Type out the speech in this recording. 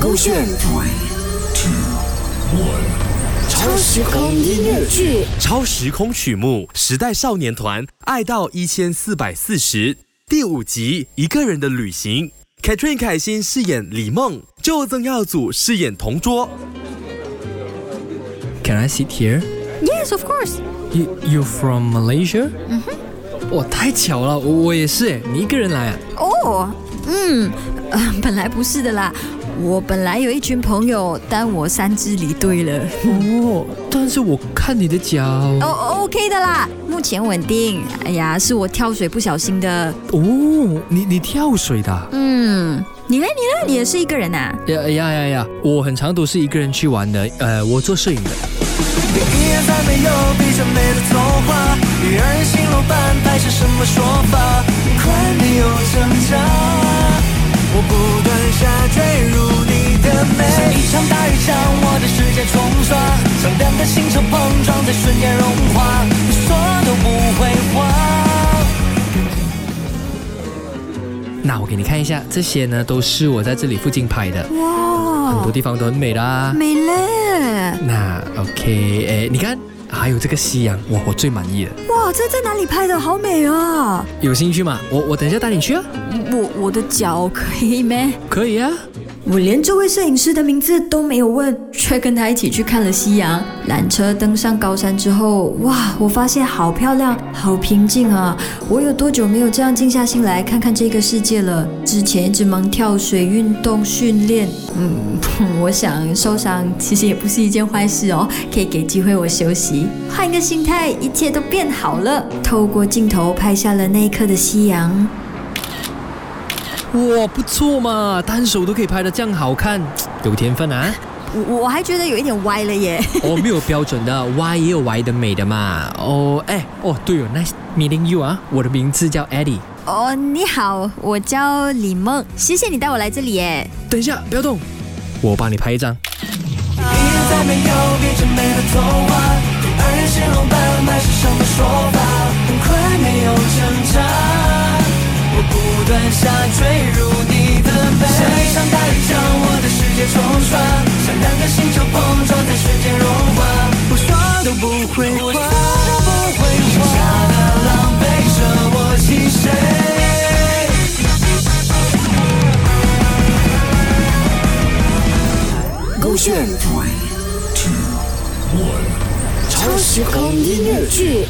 勾选。超时空音乐剧，超时空曲目，时代少年团，爱到一千四百四十，第五集，一个人的旅行。Katrin 凯欣饰演李梦，就曾耀祖饰演同桌。Can I sit here? Yes, of course. You you from Malaysia? 嗯哼。哇，太巧了，我我也是哎，你一个人来啊？哦，嗯，呃，本来不是的啦。我本来有一群朋友，但我三支离队了。哦，但是我看你的脚。哦，OK 的啦，目前稳定。哎呀，是我跳水不小心的。哦，你你跳水的啊？嗯，你呢？你呢？你也是一个人啊？呀呀呀呀！我很常都是一个人去玩的。呃，我做摄影的。一夜再没有比这美的童话，与二人行楼般那我给你看一下，这些呢都是我在这里附近拍的，哇很多，地方都很美啦。美嘞！那 OK，哎，你看，还有这个夕阳，哇，我最满意了。哇，这在哪里拍的？好美啊！有兴趣吗？我我等一下带你去啊。我我的脚可以咩？可以啊。我连这位摄影师的名字都没有问，却跟他一起去看了夕阳。缆车登上高山之后，哇，我发现好漂亮，好平静啊！我有多久没有这样静下心来看看这个世界了？之前一直忙跳水、运动、训练，嗯，我想受伤其实也不是一件坏事哦，可以给机会我休息，换一个心态，一切都变好了。透过镜头拍下了那一刻的夕阳。哇，不错嘛，单手都可以拍的这样好看，有天分啊！我我还觉得有一点歪了耶。哦，没有标准的歪也有歪的美的嘛。哦，哎，哦，对哦，nice meeting you 啊，我的名字叫 Eddie。哦，你好，我叫李梦，谢谢你带我来这里耶。等一下，不要动，我帮你拍一张。一下坠入你的美。像一场大雨将我的世界冲刷，像两个星球碰撞在瞬间融化，我说都不会话，不会话，假的狼狈着我心碎。勾选。超时空音乐剧，